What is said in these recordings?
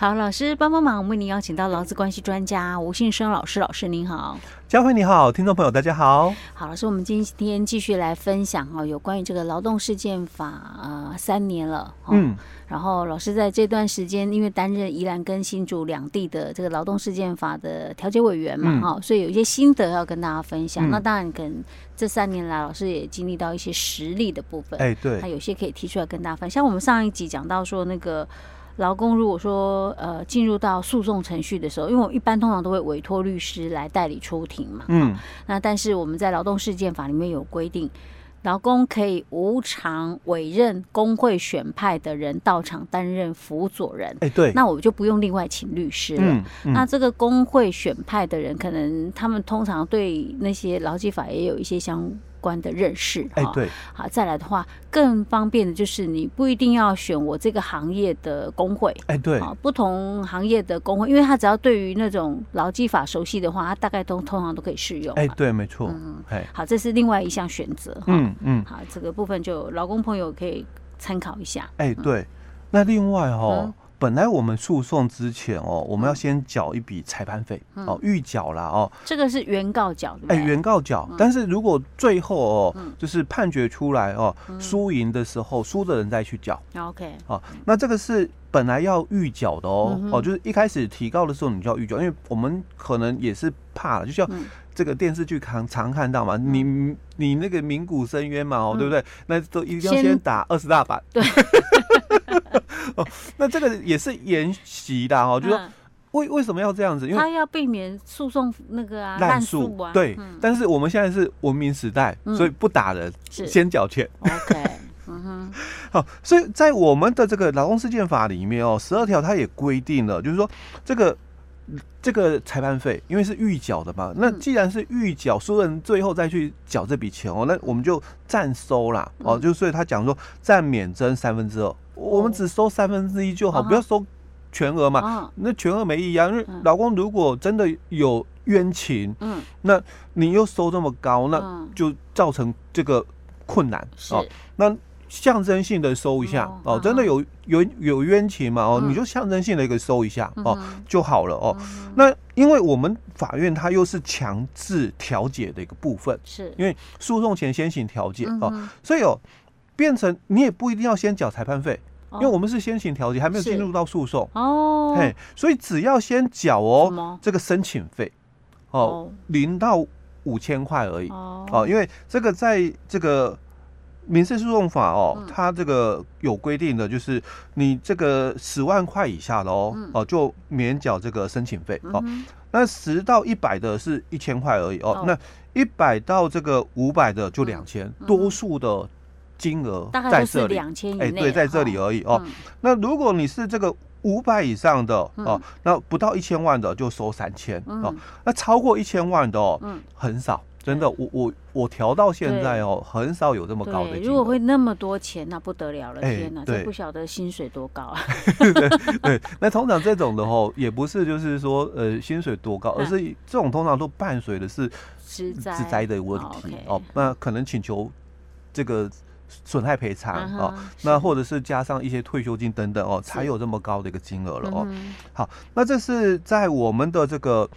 好，老师帮帮忙，我们为您邀请到劳资关系专家吴信生老师，老师您好。佳慧你好，听众朋友大家好。好，老师，我们今天继续来分享哦，有关于这个劳动事件法呃三年了，嗯，然后老师在这段时间因为担任宜兰跟新竹两地的这个劳动事件法的调解委员嘛，哈、嗯，所以有一些心得要跟大家分享。嗯、那当然跟这三年来老师也经历到一些实例的部分，哎，对，他有些可以提出来跟大家分享。像我们上一集讲到说那个。劳工如果说呃进入到诉讼程序的时候，因为我一般通常都会委托律师来代理出庭嘛，嗯，那但是我们在劳动事件法里面有规定，劳工可以无偿委任工会选派的人到场担任辅佐人，哎，对，那我就不用另外请律师了。嗯嗯、那这个工会选派的人，可能他们通常对那些劳基法也有一些相。关的认识，哎，对，好，再来的话，更方便的就是你不一定要选我这个行业的工会，哎，对，不同行业的工会，因为他只要对于那种劳基法熟悉的话，他大概都通常都可以适用，哎，对，没错，嗯，好，这是另外一项选择，嗯嗯，好，这个部分就劳工朋友可以参考一下，哎，对，那另外哈。本来我们诉讼之前哦，我们要先缴一笔裁判费哦，预缴啦哦。这个是原告缴的。哎，原告缴。但是如果最后哦，就是判决出来哦，输赢的时候，输的人再去缴。OK。哦，那这个是本来要预缴的哦哦，就是一开始提告的时候你就要预缴，因为我们可能也是怕了，就像这个电视剧常常看到嘛，你你那个名古深渊嘛哦，对不对？那都一定要先打二十大板。对。哦，那这个也是沿袭的哦，就说为为什么要这样子？因为他要避免诉讼那个啊滥诉啊。对，但是我们现在是文明时代，所以不打人，先缴钱。OK，嗯哼。好，所以在我们的这个劳动事件法里面哦，十二条它也规定了，就是说这个这个裁判费，因为是预缴的嘛，那既然是预缴，输人最后再去缴这笔钱哦，那我们就暂收啦。哦，就所以他讲说暂免征三分之二。我们只收三分之一就好，不要收全额嘛。那全额没意义啊，因为老公如果真的有冤情，嗯，那你又收这么高，那就造成这个困难哦。那象征性的收一下哦，真的有有有冤情嘛？哦，你就象征性的一个收一下哦就好了哦。那因为我们法院它又是强制调解的一个部分，是。因为诉讼前先行调解哦，所以哦变成你也不一定要先缴裁判费。因为我们是先行调解，还没有进入到诉讼。哦，嘿，所以只要先缴哦，这个申请费哦，零到五千块而已哦，因为这个在这个民事诉讼法哦，它这个有规定的，就是你这个十万块以下的哦哦，就免缴这个申请费哦，那十到一百的是一千块而已哦，那一百到这个五百的就两千，多数的。金额大概是两千以内，哎，对，在这里而已哦。那如果你是这个五百以上的哦，那不到一千万的就收三千哦。那超过一千万的哦，很少，真的，我我我调到现在哦，很少有这么高的。如果会那么多钱，那不得了了，天哪，这不晓得薪水多高啊。对对，那通常这种的哦，也不是就是说呃薪水多高，而是这种通常都伴随的是自灾的问题哦。那可能请求这个。损害赔偿哦，那或者是加上一些退休金等等哦，才有这么高的一个金额了哦。好，那这是在我们的这个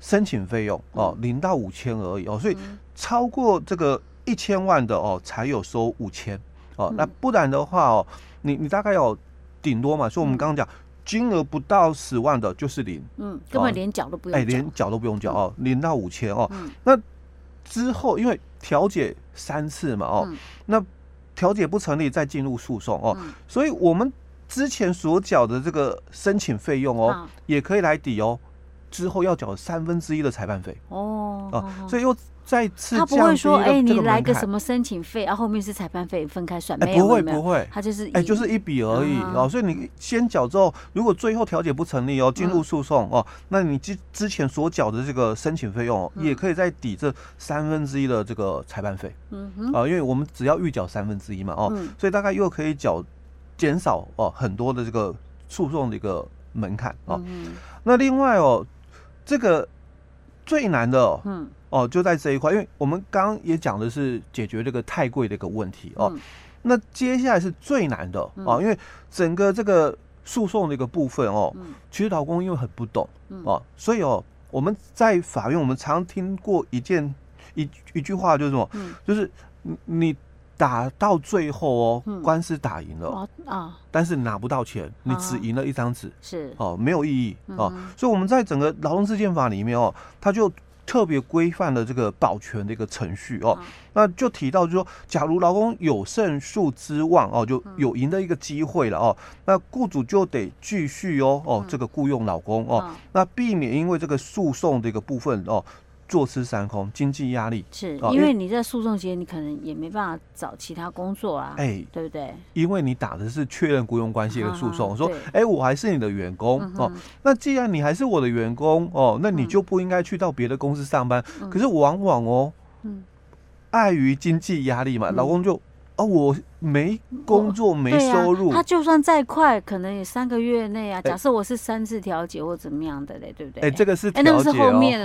申请费用哦，零到五千而已哦，所以超过这个一千万的哦，才有收五千哦。那不然的话哦，你你大概有顶多嘛，所以我们刚刚讲金额不到十万的就是零，嗯，根本连缴都不用，哎，连缴都不用缴哦，零到五千哦。那之后因为调解三次嘛，哦，那调解不成立再进入诉讼哦，所以我们之前所缴的这个申请费用哦，也可以来抵哦，之后要缴三分之一的裁判费。哦，啊，所以又。再次他不会说，哎，你来个什么申请费，然后后面是裁判费分开算，没有，不会不会，他就是哎，就是一笔而已哦。所以你先缴之后，如果最后调解不成立哦，进入诉讼哦，那你之之前所缴的这个申请费用也可以再抵这三分之一的这个裁判费，嗯哼，啊，因为我们只要预缴三分之一嘛哦，所以大概又可以缴减少哦很多的这个诉讼的一个门槛哦。那另外哦，这个最难的嗯。哦，就在这一块，因为我们刚刚也讲的是解决这个太贵的一个问题哦。嗯、那接下来是最难的哦，因为整个这个诉讼的一个部分哦，其实老公因为很不懂哦，所以哦，我们在法院我们常听过一件一一句话就是什么，就是你打到最后哦，官司打赢了啊，但是拿不到钱，你只赢了一张纸，是哦，没有意义哦，所以我们在整个劳动事件法里面哦，他就。特别规范的这个保全的一个程序哦，那就提到就是说，假如劳工有胜诉之望哦，就有赢的一个机会了哦，那雇主就得继续哦哦这个雇佣劳工哦，那避免因为这个诉讼的一个部分哦。坐吃山空，经济压力是因为你在诉讼期间，你可能也没办法找其他工作啊，哎、欸，对不对？因为你打的是确认雇佣关系的诉讼，说，哎、欸，我还是你的员工、嗯、哦，那既然你还是我的员工哦，那你就不应该去到别的公司上班。嗯、可是往往哦，嗯，碍于经济压力嘛，嗯、老公就。哦，我没工作，没收入。他就算再快，可能也三个月内啊。假设我是三次调解或怎么样的嘞，对不对？哎，这个是调解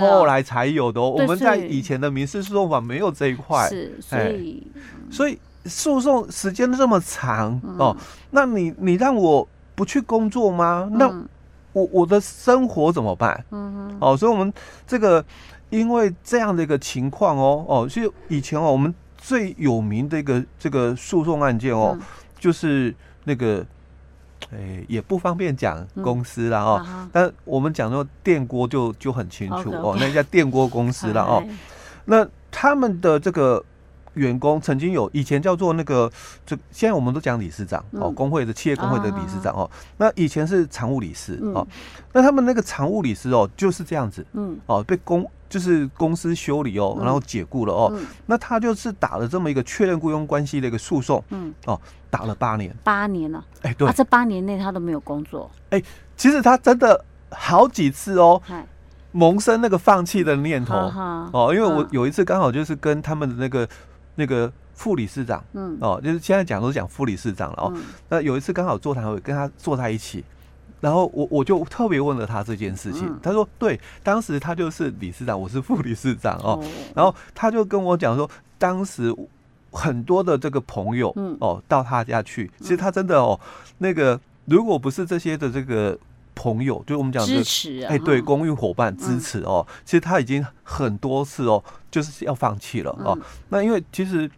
哦，后来才有的哦。我们在以前的民事诉讼法没有这一块，是，所以所以诉讼时间这么长哦，那你你让我不去工作吗？那我我的生活怎么办？嗯哼，哦，所以我们这个因为这样的一个情况哦哦，所以以前哦我们。最有名的一个这个诉讼案件哦，嗯、就是那个，哎、欸，也不方便讲公司了哦。嗯啊、但我们讲说电锅就就很清楚哦，那家电锅公司了哦。那他们的这个员工曾经有以前叫做那个，这现在我们都讲理事长、嗯、哦，工会的企业工会的理事长哦。啊、那以前是常务理事、嗯、哦。那他们那个常务理事哦就是这样子，嗯，哦被公。就是公司修理哦，然后解雇了哦，那他就是打了这么一个确认雇佣关系的一个诉讼，嗯，哦，打了八年，八年了，哎，对，这八年内他都没有工作，哎，其实他真的好几次哦，萌生那个放弃的念头，哦，因为我有一次刚好就是跟他们的那个那个副理事长，嗯，哦，就是现在讲都是讲副理事长了哦，那有一次刚好座谈会跟他坐在一起。然后我我就特别问了他这件事情，他说对，当时他就是理事长，我是副理事长哦。然后他就跟我讲说，当时很多的这个朋友嗯哦到他家去，其实他真的哦那个如果不是这些的这个朋友，就我们讲的支持，哎对，公寓伙伴支持哦，其实他已经很多次哦就是要放弃了哦。那因为其实。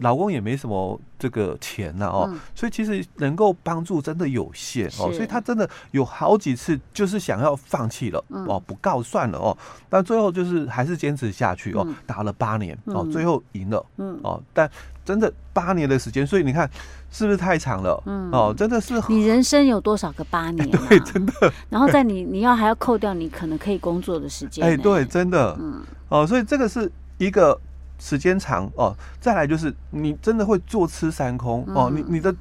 老公也没什么这个钱呐哦，嗯、所以其实能够帮助真的有限哦，所以他真的有好几次就是想要放弃了、嗯、哦，不告算了哦，但最后就是还是坚持下去哦，嗯、打了八年哦，最后赢了嗯。哦，但真的八年的时间，所以你看是不是太长了嗯。哦，真的是你人生有多少个八年、啊？对，真的。然后在你你要还要扣掉你可能可以工作的时间，哎，对，真的。嗯。哦，所以这个是一个。时间长哦，再来就是你真的会坐吃山空哦，你你的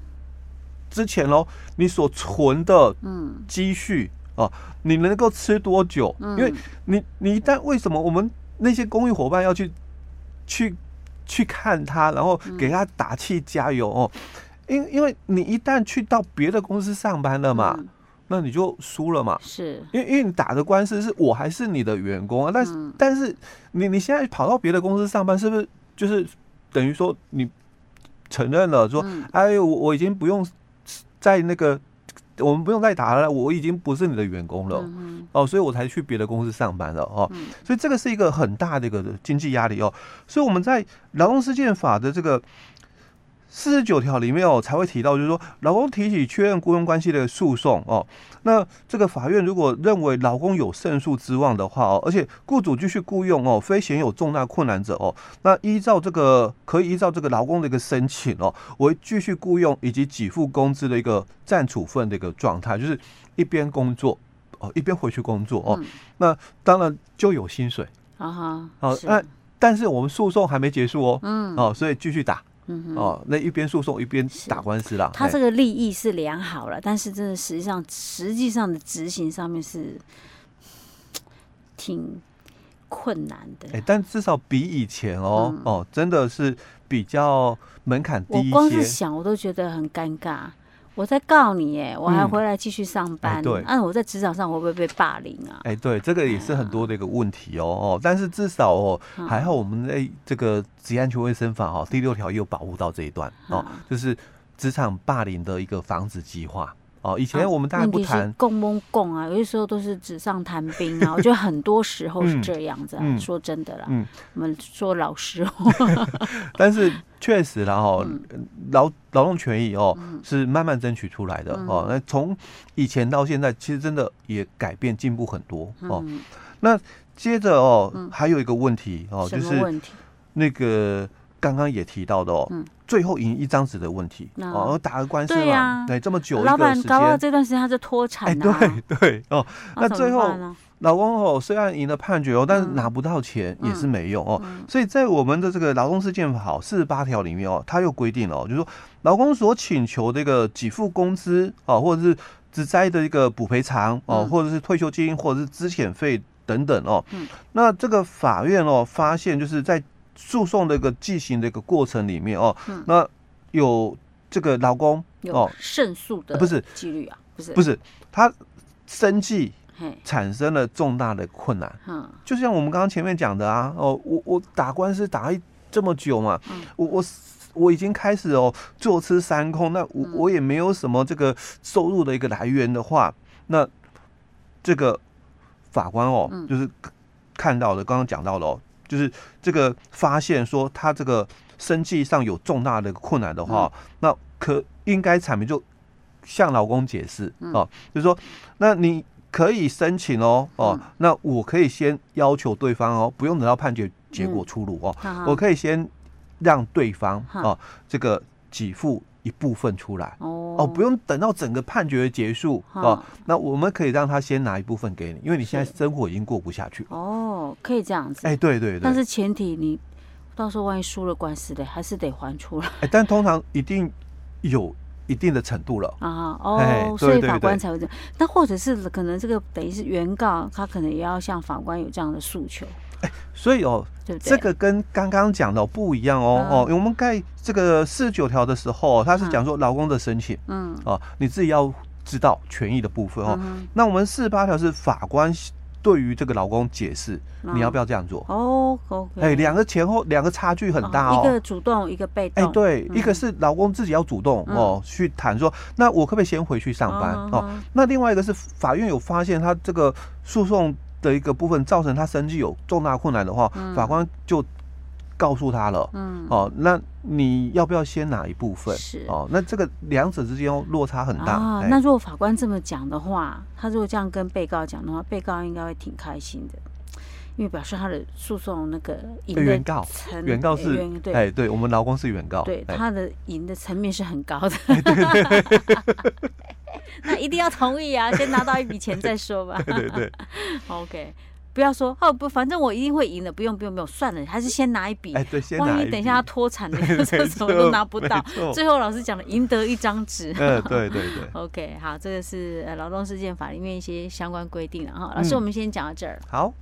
之前喽，你所存的嗯积蓄哦，你能够吃多久？因为你你一旦为什么我们那些公益伙伴要去去去看他，然后给他打气加油哦？因因为你一旦去到别的公司上班了嘛。那你就输了嘛？是，因为因为你打的官司是我还是你的员工啊？但是、嗯、但是你你现在跑到别的公司上班，是不是就是等于说你承认了说，嗯、哎，我我已经不用在那个我们不用再打了，我已经不是你的员工了、嗯、哦，所以我才去别的公司上班了哦。嗯、所以这个是一个很大的一个经济压力哦。所以我们在劳动事件法的这个。四十九条里面哦，才会提到，就是说，老公提起确认雇佣关系的诉讼哦，那这个法院如果认为老公有胜诉之望的话哦，而且雇主继续雇佣哦，非显有重大困难者哦，那依照这个可以依照这个劳工的一个申请哦，为继续雇佣以及给付工资的一个暂处分的一个状态，就是一边工作哦，一边回去工作哦，那当然就有薪水。啊哈，好，那但是我们诉讼还没结束哦，嗯，哦，所以继续打。嗯哦，那一边诉讼一边打官司啦。他这个利益是良好了，但是真的实际上实际上的执行上面是挺困难的。哎、欸，但至少比以前哦、嗯、哦，真的是比较门槛低一些。我光是想我都觉得很尴尬。我在告你哎，我还回来继续上班。对，那我在职场上会不会被霸凌啊？哎，对，这个也是很多的一个问题哦哦。但是至少哦，还好我们在这个职业安全卫生法哈第六条又保护到这一段哦，就是职场霸凌的一个防止计划哦，以前我们大家不谈共不共啊，有些时候都是纸上谈兵啊。我觉得很多时候是这样子啊。嗯、说真的啦，嗯，我们说老实话。但是确实啦，哈，劳劳动权益哦，是慢慢争取出来的哦。那从以前到现在，其实真的也改变进步很多哦。那接着哦，还有一个问题哦，就是那个刚刚也提到的哦。最后赢一张纸的问题哦，打个官司嘛，对，这么久，老板搞到这段时间他就脱产啊，对对哦，那最后老公哦虽然赢了判决哦，但是拿不到钱也是没用哦，所以在我们的这个劳动事件法四十八条里面哦，他又规定了，就是说劳工所请求这个给付工资哦，或者是职灾的一个补赔偿哦，或者是退休金或者是资遣费等等哦，那这个法院哦发现就是在。诉讼的一个进行的一个过程里面哦，嗯、那有这个老公哦胜诉的不是。几率啊，不是。不是他生计产生了重大的困难，嗯，就像我们刚刚前面讲的啊，哦，我我打官司打一这么久嘛，嗯、我我我已经开始哦坐吃山空，那我我也没有什么这个收入的一个来源的话，那这个法官哦，嗯、就是看到的刚刚讲到的哦。就是这个发现说他这个生计上有重大的困难的话，嗯、那可应该产品就向老公解释、嗯、哦，就是说，那你可以申请哦哦，嗯、那我可以先要求对方哦，不用等到判决结果出炉哦，嗯、我可以先让对方哦这个给付。一部分出来哦哦，不用等到整个判决结束哦。那我们可以让他先拿一部分给你，因为你现在生活已经过不下去哦，可以这样子。哎，对对对。但是前提你到时候万一输了官司的，还是得还出来。哎，但通常一定有一定的程度了啊哦，所以法官才会这样。那或者是可能这个等于是原告，他可能也要向法官有这样的诉求。哎，所以哦，对对这个跟刚刚讲的不一样哦、嗯、哦，我们盖这个四十九条的时候，他是讲说劳工的申请，嗯，哦，你自己要知道权益的部分哦。嗯、那我们四十八条是法官对于这个劳工解释，嗯、你要不要这样做？哦，OK，哎，两个前后两个差距很大哦，一个主动，一个被动。哎，对，嗯、一个是劳工自己要主动哦，去谈说，那我可不可以先回去上班？嗯、哦，那另外一个是法院有发现他这个诉讼。的一个部分造成他生计有重大困难的话，嗯、法官就告诉他了。嗯，哦，那你要不要先拿一部分？是哦，那这个两者之间落差很大。啊，欸、那如果法官这么讲的话，他如果这样跟被告讲的话，被告应该会挺开心的，因为表示他的诉讼那个赢的原告，原告是对，哎，对我们劳工是原告，对他的赢的层面是很高的。那一定要同意啊！先拿到一笔钱再说吧。对对对，OK，不要说哦不，反正我一定会赢的，不用不用不用，算了，还是先拿一笔。哎，对，先拿一笔。万一等一下他脱产了，什么都拿不到。最后老师讲的，赢得一张纸。嗯，对对对。OK，好，这个是呃劳动事件法里面一些相关规定了哈。老师，我们先讲到这儿。好。